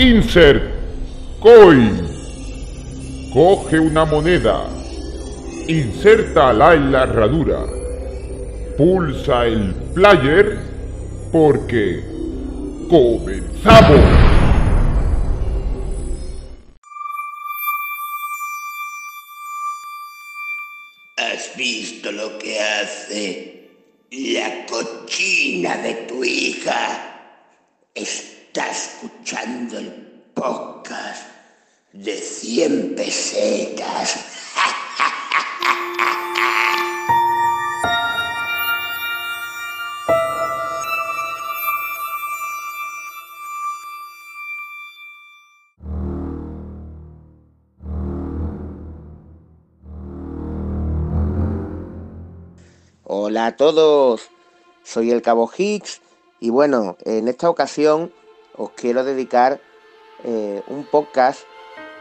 Insert Coin. Coge una moneda. Insértala en la herradura. Pulsa el player porque comenzamos. ¿Has visto lo que hace la cochina de tu hija? Está escuchando el podcast de 100 pesetas. Hola a todos, soy el Cabo Higgs y bueno, en esta ocasión os quiero dedicar eh, un podcast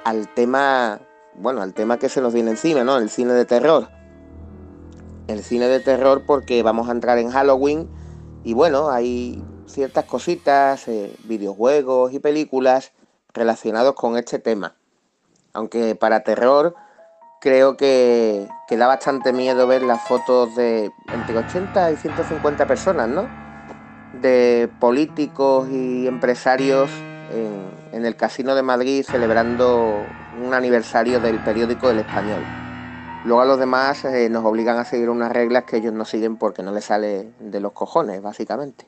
al tema, bueno, al tema que se nos viene encima, ¿no? El cine de terror. El cine de terror porque vamos a entrar en Halloween y bueno, hay ciertas cositas, eh, videojuegos y películas relacionados con este tema. Aunque para terror creo que, que, da bastante miedo ver las fotos de entre 80 y 150 personas, ¿no? De políticos y empresarios en, el Casino de Madrid celebrando un aniversario del periódico El Español. Luego a los demás eh, nos obligan a seguir unas reglas que ellos no siguen porque no les sale de los cojones, básicamente.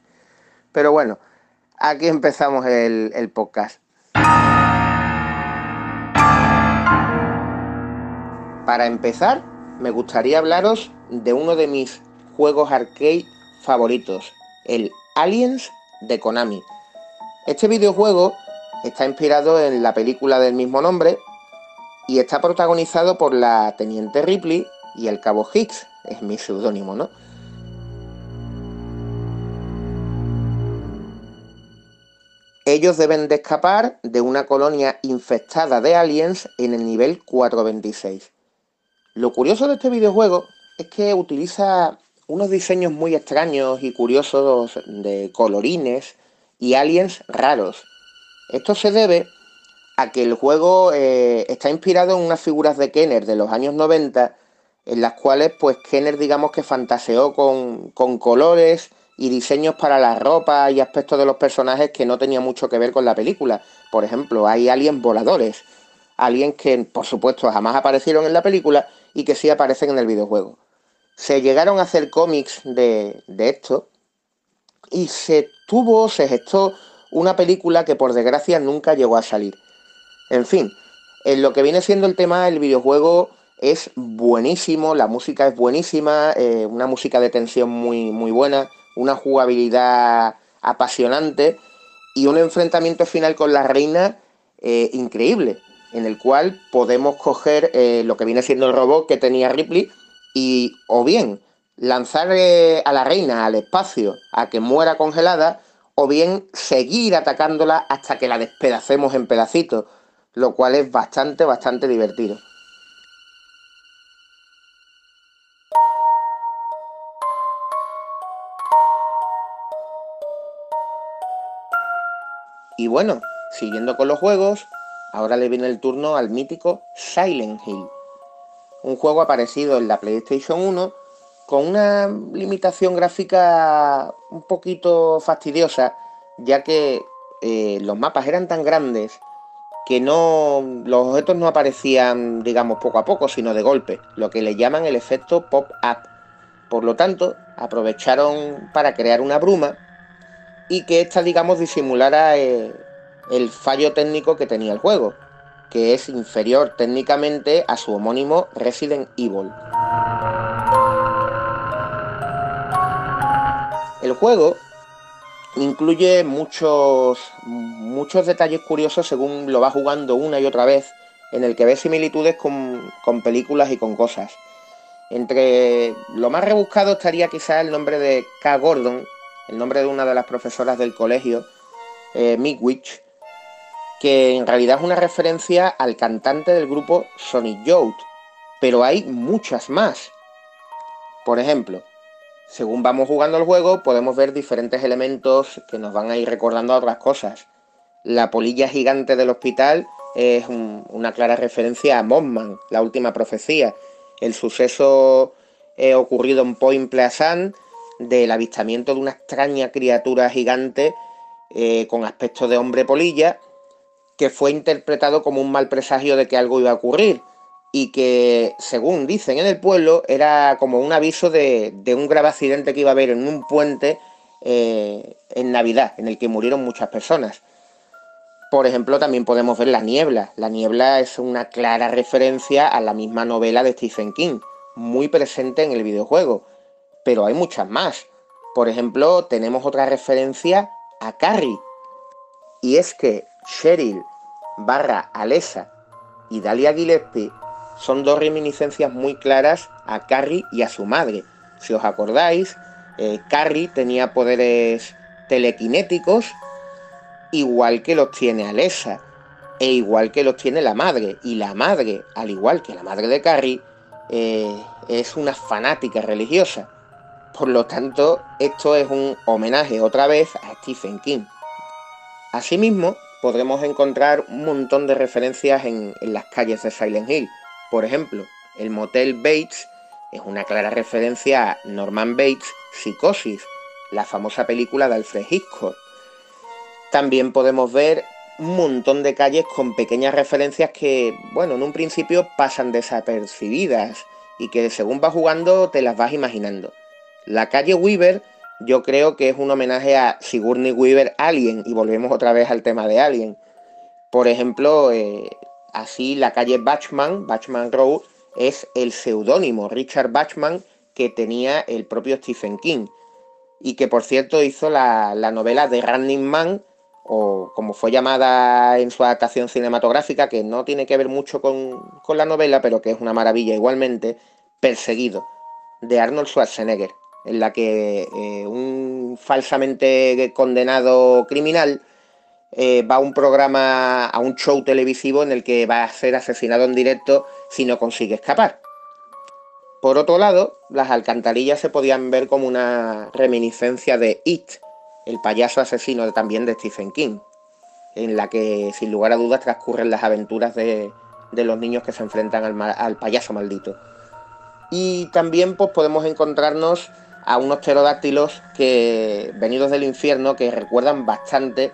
Pero bueno, aquí empezamos el, el podcast. Para empezar, me gustaría hablaros de uno de mis juegos arcade favoritos, el Aliens de Konami. Este videojuego está inspirado en la película del mismo nombre y está protagonizado por la Teniente Ripley y el Cabo Hicks, es mi seudónimo, ¿no? Ellos deben de escapar de una colonia infectada de aliens en el nivel 426. Lo curioso de este videojuego es que utiliza unos diseños muy extraños y curiosos de colorines y aliens raros. Esto se debe a que el juego eh, está inspirado en unas figuras de Kenner de los años 90, en las cuales pues Kenner digamos que fantaseó con, con colores y diseños para la ropa y aspectos de los personajes que no tenía mucho que ver con la película. Por ejemplo, hay aliens voladores, aliens que por supuesto jamás aparecieron en la película y que sí aparecen en el videojuego. Se llegaron a hacer cómics de, de esto y se tuvo, se gestó una película que por desgracia nunca llegó a salir. En fin, en lo que viene siendo el tema del videojuego es buenísimo, la música es buenísima, eh, una música de tensión muy, muy buena, una jugabilidad apasionante y un enfrentamiento final con la reina eh, increíble, en el cual podemos coger eh, lo que viene siendo el robot que tenía Ripley y o bien lanzar a la reina al espacio a que muera congelada o bien seguir atacándola hasta que la despedacemos en pedacitos, lo cual es bastante, bastante divertido. Y bueno, siguiendo con los juegos, ahora le viene el turno al mítico Silent Hill, un juego aparecido en la PlayStation 1 con una limitación gráfica un poquito fastidiosa, ya que eh, los mapas eran tan grandes que no los objetos no aparecían, digamos, poco a poco, sino de golpe, lo que le llaman el efecto pop-up. Por lo tanto, aprovecharon para crear una bruma y que esta, digamos, disimulara eh, el fallo técnico que tenía el juego, que es inferior técnicamente a su homónimo Resident Evil. El juego incluye muchos, muchos detalles curiosos según lo va jugando una y otra vez, en el que ves similitudes con, con películas y con cosas. Entre lo más rebuscado estaría quizás el nombre de K. Gordon, el nombre de una de las profesoras del colegio, eh, Witch, que en realidad es una referencia al cantante del grupo Sonic Youth, pero hay muchas más. Por ejemplo, según vamos jugando el juego, podemos ver diferentes elementos que nos van a ir recordando a otras cosas. La polilla gigante del hospital es una clara referencia a Mothman, la última profecía. El suceso eh, ocurrido en Point Pleasant del avistamiento de una extraña criatura gigante eh, con aspecto de hombre polilla que fue interpretado como un mal presagio de que algo iba a ocurrir y que, según dicen en el pueblo, era como un aviso de, un grave accidente que iba a haber en un puente eh, en Navidad, en el que murieron muchas personas. Por ejemplo, también podemos ver La Niebla. La Niebla es una clara referencia a la misma novela de Stephen King, muy presente en el videojuego, pero hay muchas más. Por ejemplo, tenemos otra referencia a Carrie, y es que Cheryl barra Alessa y Dalia Gillespie son dos reminiscencias muy claras a Carrie y a su madre. Si os acordáis, eh, Carrie tenía poderes telequinéticos, igual que los tiene Alessa, e igual que los tiene la madre. Y la madre, al igual que la madre de Carrie, eh, es una fanática religiosa. Por lo tanto, esto es un homenaje otra vez a Stephen King. Asimismo, podremos encontrar un montón de referencias en, las calles de Silent Hill. Por ejemplo, el motel Bates es una clara referencia a Norman Bates, Psicosis, la famosa película de Alfred Hitchcock. También podemos ver un montón de calles con pequeñas referencias que, bueno, en un principio pasan desapercibidas y que según vas jugando te las vas imaginando. La calle Weaver yo creo que es un homenaje a Sigourney Weaver Alien y volvemos otra vez al tema de Alien. Por ejemplo, eh, así la calle Batchman, Batchman Road, es el seudónimo Richard Batchman que tenía el propio Stephen King y que por cierto hizo la, novela de Running Man o como fue llamada en su adaptación cinematográfica, que no tiene que ver mucho con, con la novela, pero que es una maravilla igualmente, Perseguido, de Arnold Schwarzenegger en la que eh, un falsamente condenado criminal eh, va a un programa, a un show televisivo en el que va a ser asesinado en directo si no consigue escapar. Por otro lado, las alcantarillas se podían ver como una reminiscencia de It, el payaso asesino también de Stephen King, en la que sin lugar a dudas transcurren las aventuras de, los niños que se enfrentan al, al payaso maldito. Y también pues, podemos encontrarnos a unos pterodáctilos que venidos del infierno que recuerdan bastante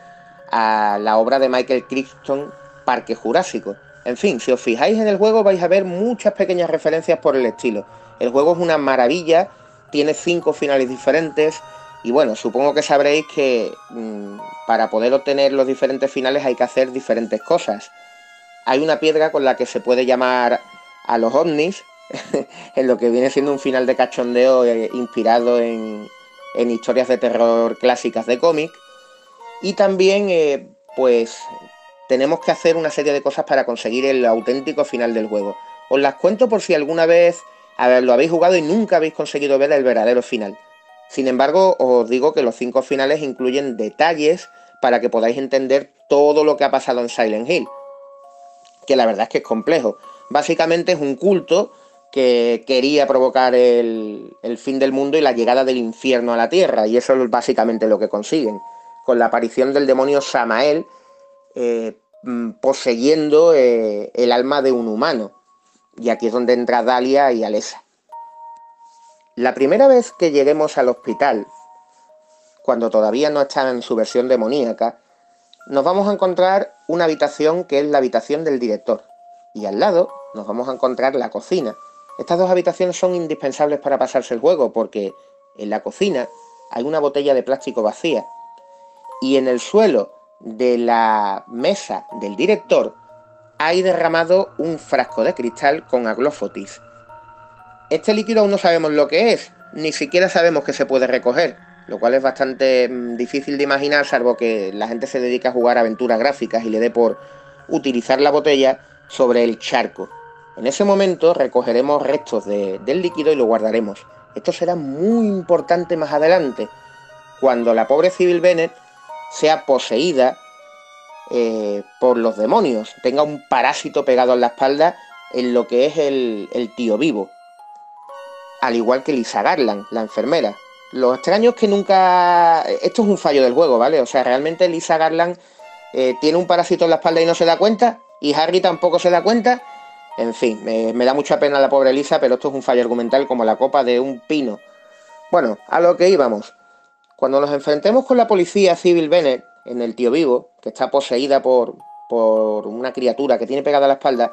a la obra de Michael Crichton, Parque Jurásico. En fin, si os fijáis en el juego vais a ver muchas pequeñas referencias por el estilo. El juego es una maravilla, tiene cinco finales diferentes y bueno, supongo que sabréis que mm, para poder obtener los diferentes finales hay que hacer diferentes cosas. Hay una piedra con la que se puede llamar a los ovnis, en lo que viene siendo un final de cachondeo eh, inspirado en, historias de terror clásicas de cómic. Y también, eh, pues, tenemos que hacer una serie de cosas para conseguir el auténtico final del juego. Os las cuento por si alguna vez lo habéis jugado y nunca habéis conseguido ver el verdadero final. Sin embargo, os digo que los cinco finales incluyen detalles para que podáis entender todo lo que ha pasado en Silent Hill. Que la verdad es que es complejo. Básicamente es un culto que quería provocar el, fin del mundo y la llegada del infierno a la tierra, y eso es básicamente lo que consiguen, con la aparición del demonio Samael eh, mm, poseyendo eh, el alma de un humano. Y aquí es donde entra Dalia y Alesa. La primera vez que lleguemos al hospital, cuando todavía no está en su versión demoníaca, nos vamos a encontrar una habitación que es la habitación del director. Y al lado nos vamos a encontrar la cocina, estas dos habitaciones son indispensables para pasarse el juego porque en la cocina hay una botella de plástico vacía y en el suelo de la mesa del director hay derramado un frasco de cristal con aglofotis. Este líquido aún no sabemos lo que es, ni siquiera sabemos que se puede recoger, lo cual es bastante mm, difícil de imaginar salvo que la gente se dedique a jugar aventuras gráficas y le dé por utilizar la botella sobre el charco. En ese momento recogeremos restos del líquido y lo guardaremos. Esto será muy importante más adelante, cuando la pobre Civil Bennett sea poseída eh, por los demonios, tenga un parásito pegado en la espalda en lo que es el, tío vivo. Al igual que Lisa Garland, la enfermera. Lo extraño es que nunca... Esto es un fallo del juego, ¿vale? O sea, realmente Lisa Garland eh, tiene un parásito en la espalda y no se da cuenta, y Harry tampoco se da cuenta. En fin, me da mucha pena la pobre Elisa, pero esto es un fallo argumental como la copa de un pino. Bueno, a lo que íbamos. Cuando nos enfrentemos con la policía civil Bennett en el tío vivo, que está poseída por, por una criatura que tiene pegada a la espalda,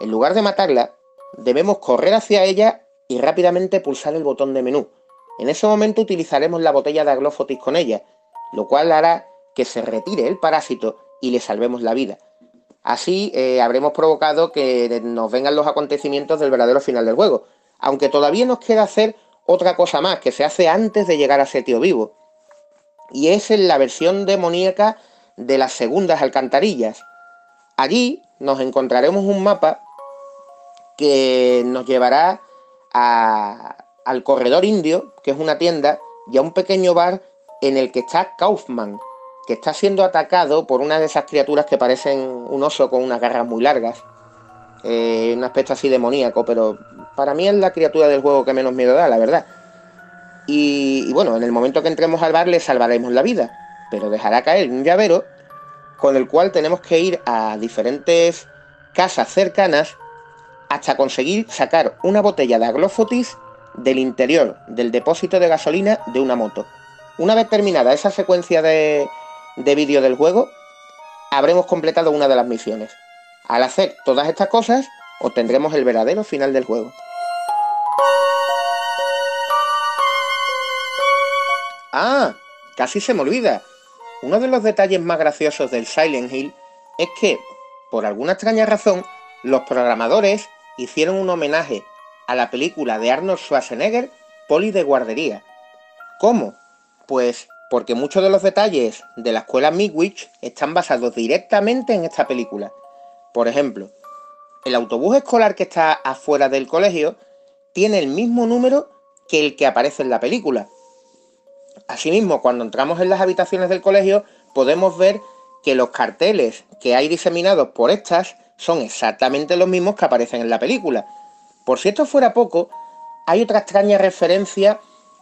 en lugar de matarla, debemos correr hacia ella y rápidamente pulsar el botón de menú. En ese momento utilizaremos la botella de Aglofotis con ella, lo cual hará que se retire el parásito y le salvemos la vida. Así eh, habremos provocado que nos vengan los acontecimientos del verdadero final del juego, aunque todavía nos queda hacer otra cosa más que se hace antes de llegar a ese tío vivo. Y es en la versión demoníaca de las segundas alcantarillas. Allí nos encontraremos un mapa que nos llevará al corredor indio, que es una tienda, y a un pequeño bar en el que está Kaufman, que está siendo atacado por una de esas criaturas que parecen un oso con unas garras muy largas. Eh, un aspecto así demoníaco, pero para mí es la criatura del juego que menos miedo da, la verdad. Y, bueno, en el momento que entremos al bar le salvaremos la vida, pero dejará caer un llavero con el cual tenemos que ir a diferentes casas cercanas hasta conseguir sacar una botella de aglofotis del interior del depósito de gasolina de una moto. Una vez terminada esa secuencia de, de vídeo del juego, habremos completado una de las misiones. Al hacer todas estas cosas, obtendremos el verdadero final del juego. Ah, casi se me olvida. Uno de los detalles más graciosos del Silent Hill es que, por alguna extraña razón, los programadores hicieron un homenaje a la película de Arnold Schwarzenegger, Poli de Guardería. ¿Cómo? Pues porque muchos de los detalles de la escuela Midwich están basados directamente en esta película. Por ejemplo, el autobús escolar que está afuera del colegio tiene el mismo número que el que aparece en la película. Asimismo, cuando entramos en las habitaciones del colegio, podemos ver que los carteles que hay diseminados por estas son exactamente los mismos que aparecen en la película. Por si esto fuera poco, hay otra extraña referencia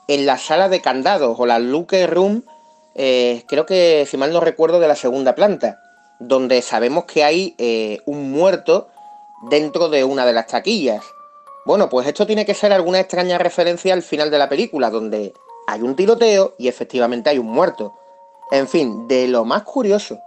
en la sala de candados o la Luke Room, eh, creo que si mal no recuerdo, de la segunda planta, donde sabemos que hay eh, un muerto dentro de una de las taquillas. Bueno, pues esto tiene que ser alguna extraña referencia al final de la película, donde hay un tiroteo y efectivamente hay un muerto. En fin, de lo más curioso.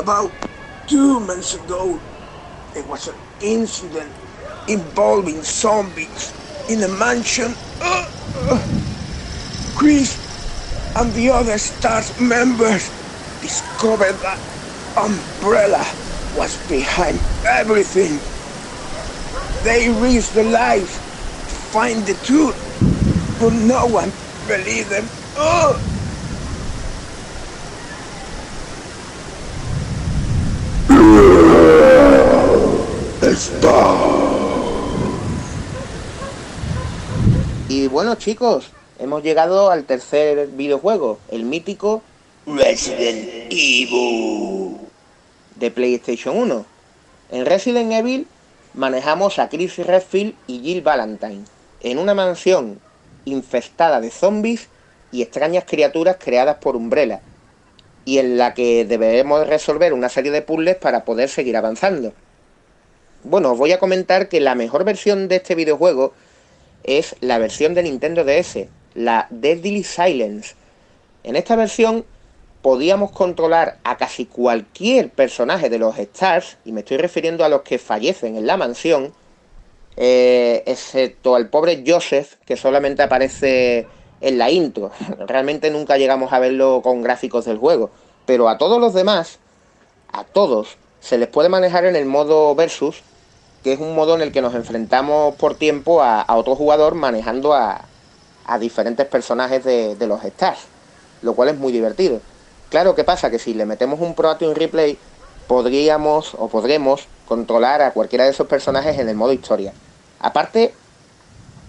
About two months ago, there was an incident involving zombies in a mansion. Chris and the other staff members discovered that Umbrella was behind everything. They risked their life to find the truth, but no one believed them. Y bueno chicos, hemos llegado al tercer videojuego, el mítico Resident Evil de PlayStation 1. En Resident Evil manejamos a Chris Redfield y Jill Valentine en una mansión infestada de zombies y extrañas criaturas creadas por Umbrella, y en la que deberemos resolver una serie de puzzles para poder seguir avanzando. Bueno, os voy a comentar que la mejor versión de este videojuego es la versión de Nintendo DS, la Deadly Silence. En esta versión podíamos controlar a casi cualquier personaje de los Stars, y me estoy refiriendo a los que fallecen en la mansión, eh, excepto al pobre Joseph, que solamente aparece en la intro. Realmente nunca llegamos a verlo con gráficos del juego. Pero a todos los demás, a todos, se les puede manejar en el modo versus, que es un modo en el que nos enfrentamos por tiempo a, otro jugador manejando a, diferentes personajes de, los stars, lo cual es muy divertido. Claro que pasa que si le metemos un Pro Replay, podríamos o podremos controlar a cualquiera de esos personajes en el modo historia. Aparte,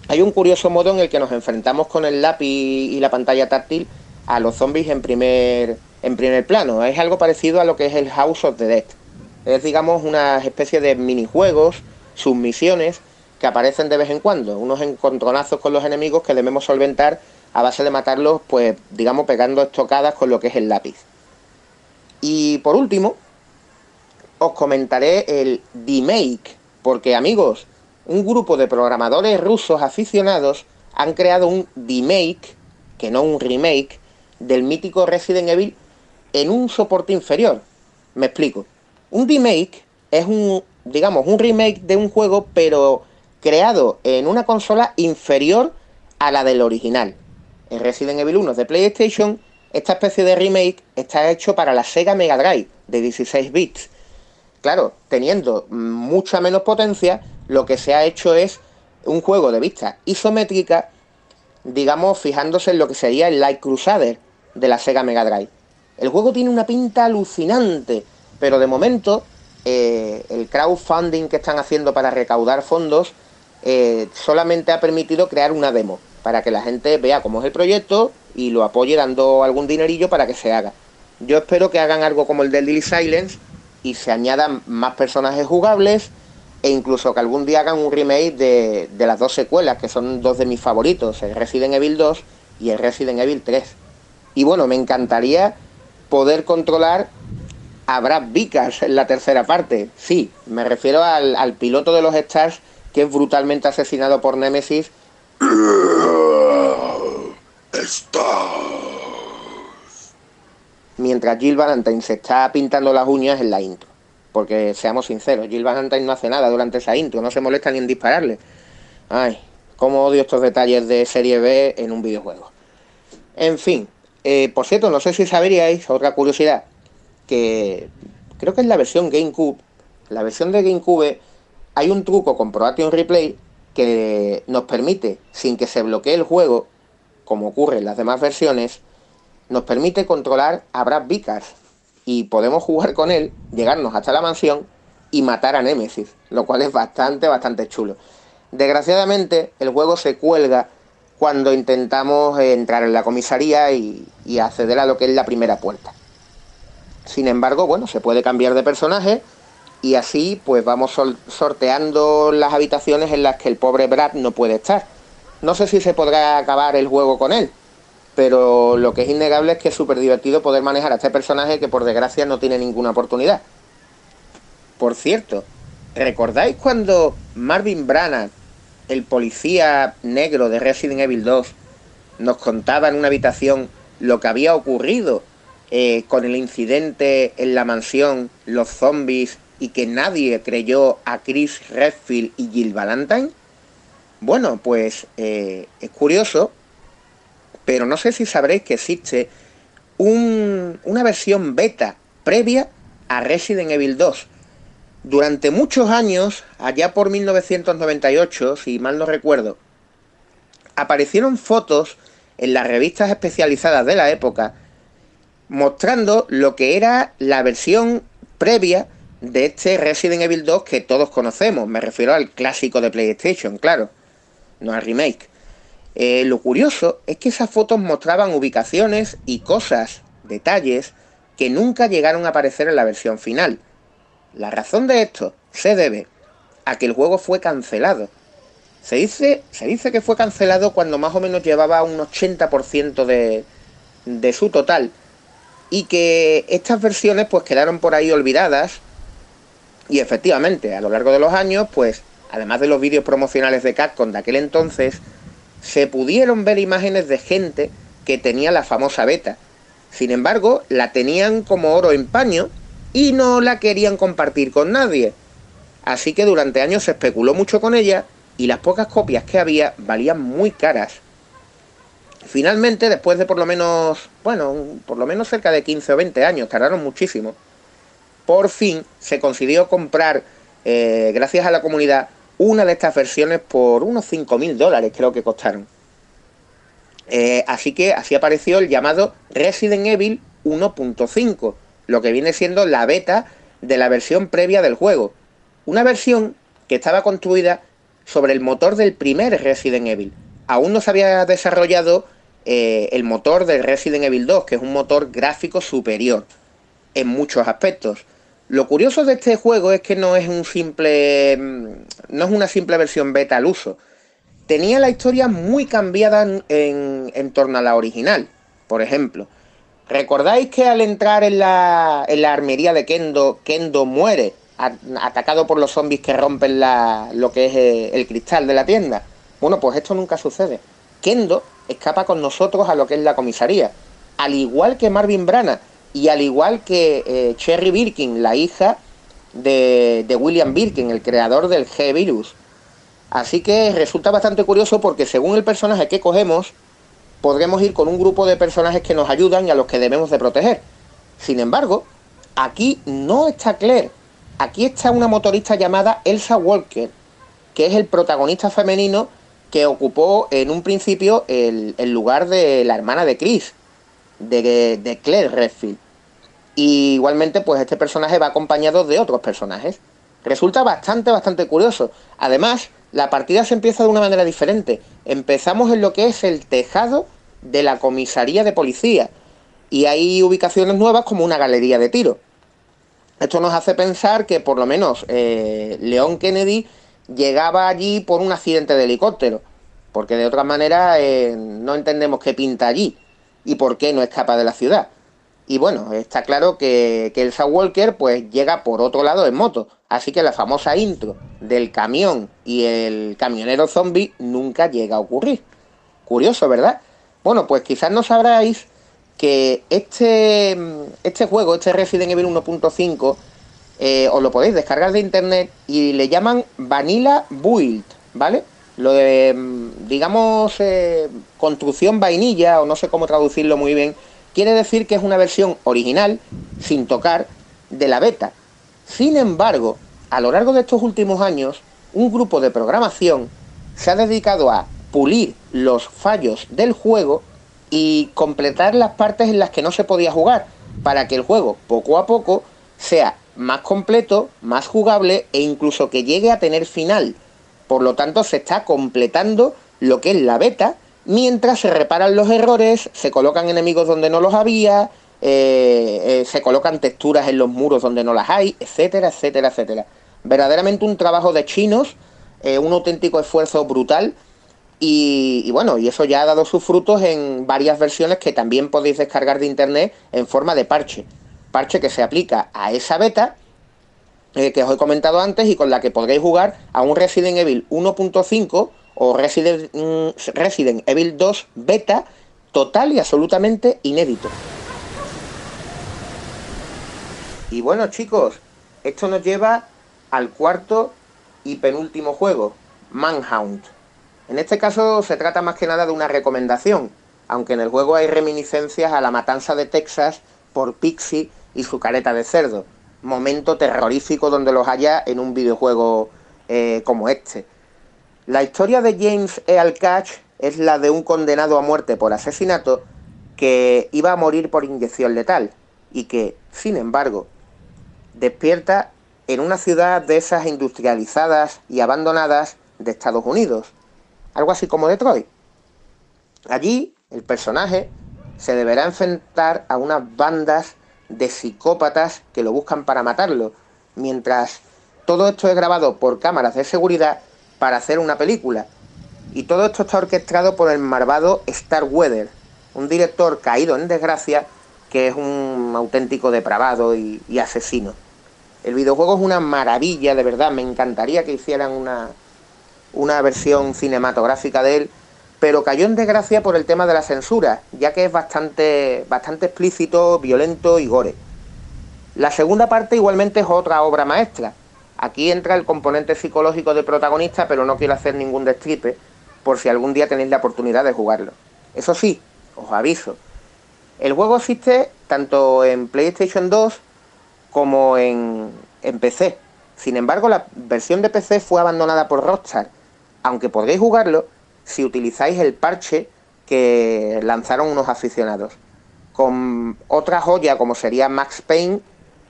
hay un curioso modo en el que nos enfrentamos con el lápiz y la pantalla táctil a los zombies en primer, en primer plano. Es algo parecido a lo que es el House of the Dead. Es, digamos, una especie de minijuegos, submisiones, que aparecen de vez en cuando. Unos encontronazos con los enemigos que debemos solventar a base de matarlos, pues, digamos, pegando estocadas con lo que es el lápiz. Y por último, os comentaré el D-Make, porque amigos, un grupo de programadores rusos aficionados han creado un remake, que no un remake, del mítico Resident Evil en un soporte inferior. Me explico. Un remake es un, digamos, un remake de un juego, pero creado en una consola inferior a la del original. En Resident Evil 1 de PlayStation, esta especie de remake está hecho para la Sega Mega Drive de 16 bits. Claro, teniendo mucha menos potencia, lo que se ha hecho es un juego de vista isométrica, digamos, fijándose en lo que sería el Light Crusader de la Sega Mega Drive. El juego tiene una pinta alucinante, pero de momento eh, el crowdfunding que están haciendo para recaudar fondos eh, solamente ha permitido crear una demo para que la gente vea cómo es el proyecto y lo apoye dando algún dinerillo para que se haga. Yo espero que hagan algo como el del Daily Silence y se añadan más personajes jugables e incluso que algún día hagan un remake de, de, las dos secuelas, que son dos de mis favoritos, el Resident Evil 2 y el Resident Evil 3. Y bueno, me encantaría poder controlar a Brad Vickers en la tercera parte. Sí, me refiero al, al piloto de los Stars que es brutalmente asesinado por Nemesis. Mientras Jill Valentine se está pintando las uñas en la intro. Porque seamos sinceros, Jill Valentine no hace nada durante esa intro, no se molesta ni en dispararle. Ay, cómo odio estos detalles de serie B en un videojuego. En fin, eh, por cierto, no sé si sabríais, otra curiosidad, que creo que es la versión GameCube. La versión de GameCube hay un truco con Pro Replay que nos permite, sin que se bloquee el juego, como ocurre en las demás versiones, nos permite controlar a Brad Vickers, y podemos jugar con él, llegarnos hasta la mansión y matar a Nemesis, lo cual es bastante, bastante chulo. Desgraciadamente, el juego se cuelga cuando intentamos entrar en la comisaría y, acceder a lo que es la primera puerta. Sin embargo, bueno, se puede cambiar de personaje y así pues vamos sorteando las habitaciones en las que el pobre Brad no puede estar. No sé si se podrá acabar el juego con él, pero lo que es innegable es que es súper divertido poder manejar a este personaje que por desgracia no tiene ninguna oportunidad. Por cierto, ¿recordáis cuando Marvin Branagh, el policía negro de Resident Evil 2, nos contaba en una habitación lo que había ocurrido eh, con el incidente en la mansión, los zombies y que nadie creyó a Chris Redfield y Jill Valentine? Bueno, pues eh, es curioso pero no sé si sabréis que existe una versión beta previa a Resident Evil 2. Durante muchos años, allá por 1998, si mal no recuerdo, aparecieron fotos en las revistas especializadas de la época mostrando lo que era la versión previa de este Resident Evil 2 que todos conocemos. Me refiero al clásico de PlayStation, claro, no al remake. Eh, lo curioso es que esas fotos mostraban ubicaciones y cosas, detalles, que nunca llegaron a aparecer en la versión final. La razón de esto se debe a que el juego fue cancelado. Se dice, se dice que fue cancelado cuando más o menos llevaba un 80% de, de su total y que estas versiones pues quedaron por ahí olvidadas y efectivamente a lo largo de los años pues además de los vídeos promocionales de Capcom de aquel entonces se pudieron ver imágenes de gente que tenía la famosa beta. Sin embargo, la tenían como oro en paño y no la querían compartir con nadie. Así que durante años se especuló mucho con ella y las pocas copias que había valían muy caras. Finalmente, después de por lo menos, bueno, por lo menos cerca de 15 o 20 años, tardaron muchísimo, por fin se consiguió comprar, eh, gracias a la comunidad, una de estas versiones por unos 5.000 dólares creo que costaron. Eh, así que así apareció el llamado Resident Evil 1.5, lo que viene siendo la beta de la versión previa del juego. Una versión que estaba construida sobre el motor del primer Resident Evil. Aún no se había desarrollado eh, el motor del Resident Evil 2, que es un motor gráfico superior en muchos aspectos. Lo curioso de este juego es que no es un simple. Mm, no es una simple versión beta al uso. Tenía la historia muy cambiada en, torno a la original. Por ejemplo, ¿recordáis que al entrar en la, en la armería de Kendo, Kendo muere atacado por los zombies que rompen lo que es eh, el cristal de la tienda? Bueno, pues esto nunca sucede. Kendo escapa con nosotros a lo que es la comisaría. Al igual que Marvin Brana y al igual que eh, Cherry Birkin, la hija de, William Birkin, el creador del G-Virus. Así que resulta bastante curioso porque según el personaje que cogemos, podremos ir con un grupo de personajes que nos ayudan y a los que debemos de proteger. Sin embargo, aquí no está Claire. Aquí está una motorista llamada Elsa Walker, que es el protagonista femenino que ocupó en un principio el, lugar de la hermana de Chris, de, Claire Redfield. Y igualmente, pues este personaje va acompañado de otros personajes. Resulta bastante, bastante curioso. Además, la partida se empieza de una manera diferente. Empezamos en lo que es el tejado de la comisaría de policía. Y hay ubicaciones nuevas como una galería de tiro. Esto nos hace pensar que por lo menos eh, León Kennedy llegaba allí por un accidente de helicóptero. Porque de otra manera eh, no entendemos qué pinta allí y por qué no escapa de la ciudad. Y bueno, está claro que, que Elsa Walker pues llega por otro lado en moto. Así que la famosa intro del camión y el camionero zombie nunca llega a ocurrir. Curioso, ¿verdad? Bueno, pues quizás no sabráis que este, este juego, este Resident Evil 1.5, eh, os lo podéis descargar de internet y le llaman Vanilla Build, ¿vale? Lo de, digamos, eh, construcción vainilla, o no sé cómo traducirlo muy bien, quiere decir que es una versión original, sin tocar, de la beta. Sin embargo, a lo largo de estos últimos años, un grupo de programación se ha dedicado a pulir los fallos del juego y completar las partes en las que no se podía jugar, para que el juego poco a poco sea más completo, más jugable e incluso que llegue a tener final. Por lo tanto, se está completando lo que es la beta mientras se reparan los errores, se colocan enemigos donde no los había, eh, eh, se colocan texturas en los muros donde no las hay, etcétera, etcétera, etcétera. Verdaderamente un trabajo de chinos, eh, un auténtico esfuerzo brutal. Y, y, bueno, y eso ya ha dado sus frutos en varias versiones que también podéis descargar de internet en forma de parche. Parche que se aplica a esa beta que os he comentado antes y con la que podréis jugar a un Resident Evil 1.5 o Resident, mm, Resident Evil 2 beta total y absolutamente inédito. Y bueno chicos, esto nos lleva al cuarto y penúltimo juego, Manhunt. En este caso se trata más que nada de una recomendación, aunque en el juego hay reminiscencias a la matanza de Texas por Pixie y su careta de cerdo, momento terrorífico donde los haya en un videojuego eh, como este. La historia de James E. Catch es la de un condenado a muerte por asesinato que iba a morir por inyección letal y que, sin embargo, despierta en una ciudad de esas industrializadas y abandonadas de Estados Unidos, algo así como Detroit. Allí, el personaje se deberá enfrentar a unas bandas de psicópatas que lo buscan para matarlo, mientras todo esto es grabado por cámaras de seguridad para hacer una película. Y todo esto está orquestado por el malvado Star Weather, un director caído en desgracia que es un auténtico depravado y, asesino. El videojuego es una maravilla, de verdad, me encantaría que hicieran una, una versión cinematográfica de él, pero cayó en desgracia por el tema de la censura, ya que es bastante, bastante explícito, violento y gore. La segunda parte igualmente es otra obra maestra, Aquí entra el componente psicológico del protagonista, pero no quiero hacer ningún destripe por si algún día tenéis la oportunidad de jugarlo. Eso sí, os aviso, el juego existe tanto en PlayStation 2 como en, en PC. Sin embargo, la versión de PC fue abandonada por Rockstar, aunque podréis jugarlo si utilizáis el parche que lanzaron unos aficionados. Con otra joya como sería Max Payne,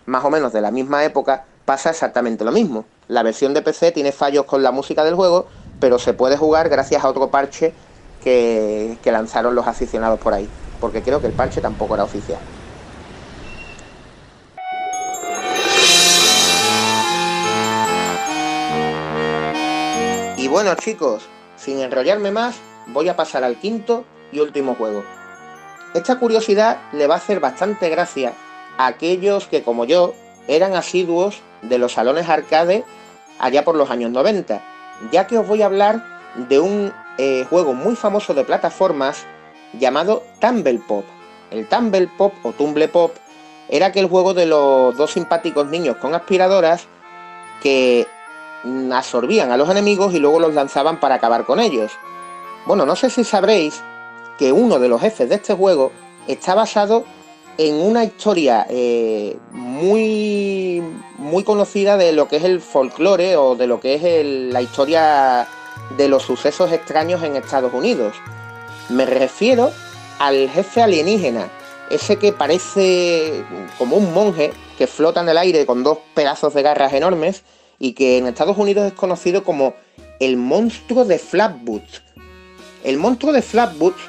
más o menos de la misma época, pasa exactamente lo mismo. La versión de PC tiene fallos con la música del juego, pero se puede jugar gracias a otro parche que, que lanzaron los aficionados por ahí, porque creo que el parche tampoco era oficial. Y bueno chicos, sin enrollarme más, voy a pasar al quinto y último juego. Esta curiosidad le va a hacer bastante gracia a aquellos que como yo eran asiduos de los salones arcade allá por los años 90, ya que os voy a hablar de un eh, juego muy famoso de plataformas llamado Tumble Pop. El Tumble Pop o Tumble Pop era aquel juego de los dos simpáticos niños con aspiradoras que absorbían a los enemigos y luego los lanzaban para acabar con ellos. Bueno, no sé si sabréis que uno de los jefes de este juego está basado en una historia eh, muy, muy conocida de lo que es el folclore o de lo que es la historia de los sucesos extraños en Estados Unidos. Me refiero al jefe alienígena, ese que parece como un monje que flota en el aire con dos pedazos de garras enormes y que en Estados Unidos es conocido como el monstruo de Flatboots. El monstruo de Flatboots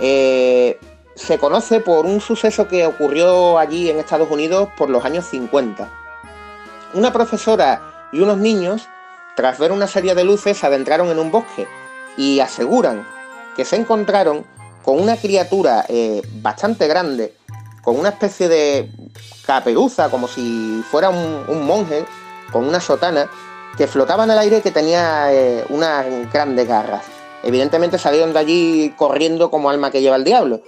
eh, se conoce por un suceso que ocurrió allí en Estados Unidos por los años 50. Una profesora y unos niños, tras ver una serie de luces, se adentraron en un bosque y aseguran que se encontraron con una criatura eh, bastante grande, con una especie de caperuza, como si fuera un, monje, con una sotana, que flotaba en el aire que tenía eh, unas grandes garras. Evidentemente salieron de allí corriendo como alma que lleva el diablo.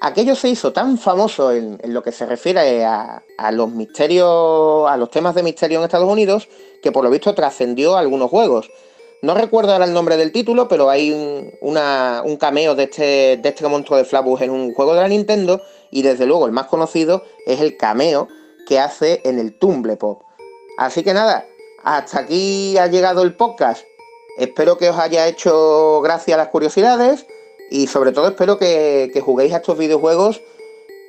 Aquello se hizo tan famoso en, lo que se refiere a, los misterios, a los temas de misterio en Estados Unidos, que por lo visto trascendió algunos juegos. No recuerdo ahora el nombre del título, pero hay un, cameo de este, de este monstruo de Flabus en un juego de la Nintendo, y desde luego el más conocido es el cameo que hace en el Tumble Pop. Así que nada, hasta aquí ha llegado el podcast. Espero que os haya hecho gracia las curiosidades y sobre todo espero que, juguéis a estos videojuegos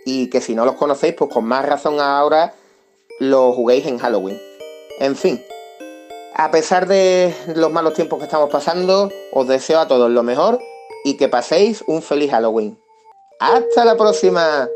y que si no los conocéis, pues con más razón ahora los juguéis en Halloween. En fin, a pesar de los malos tiempos que estamos pasando, os deseo a todos lo mejor y que paséis un feliz Halloween. ¡Hasta la próxima!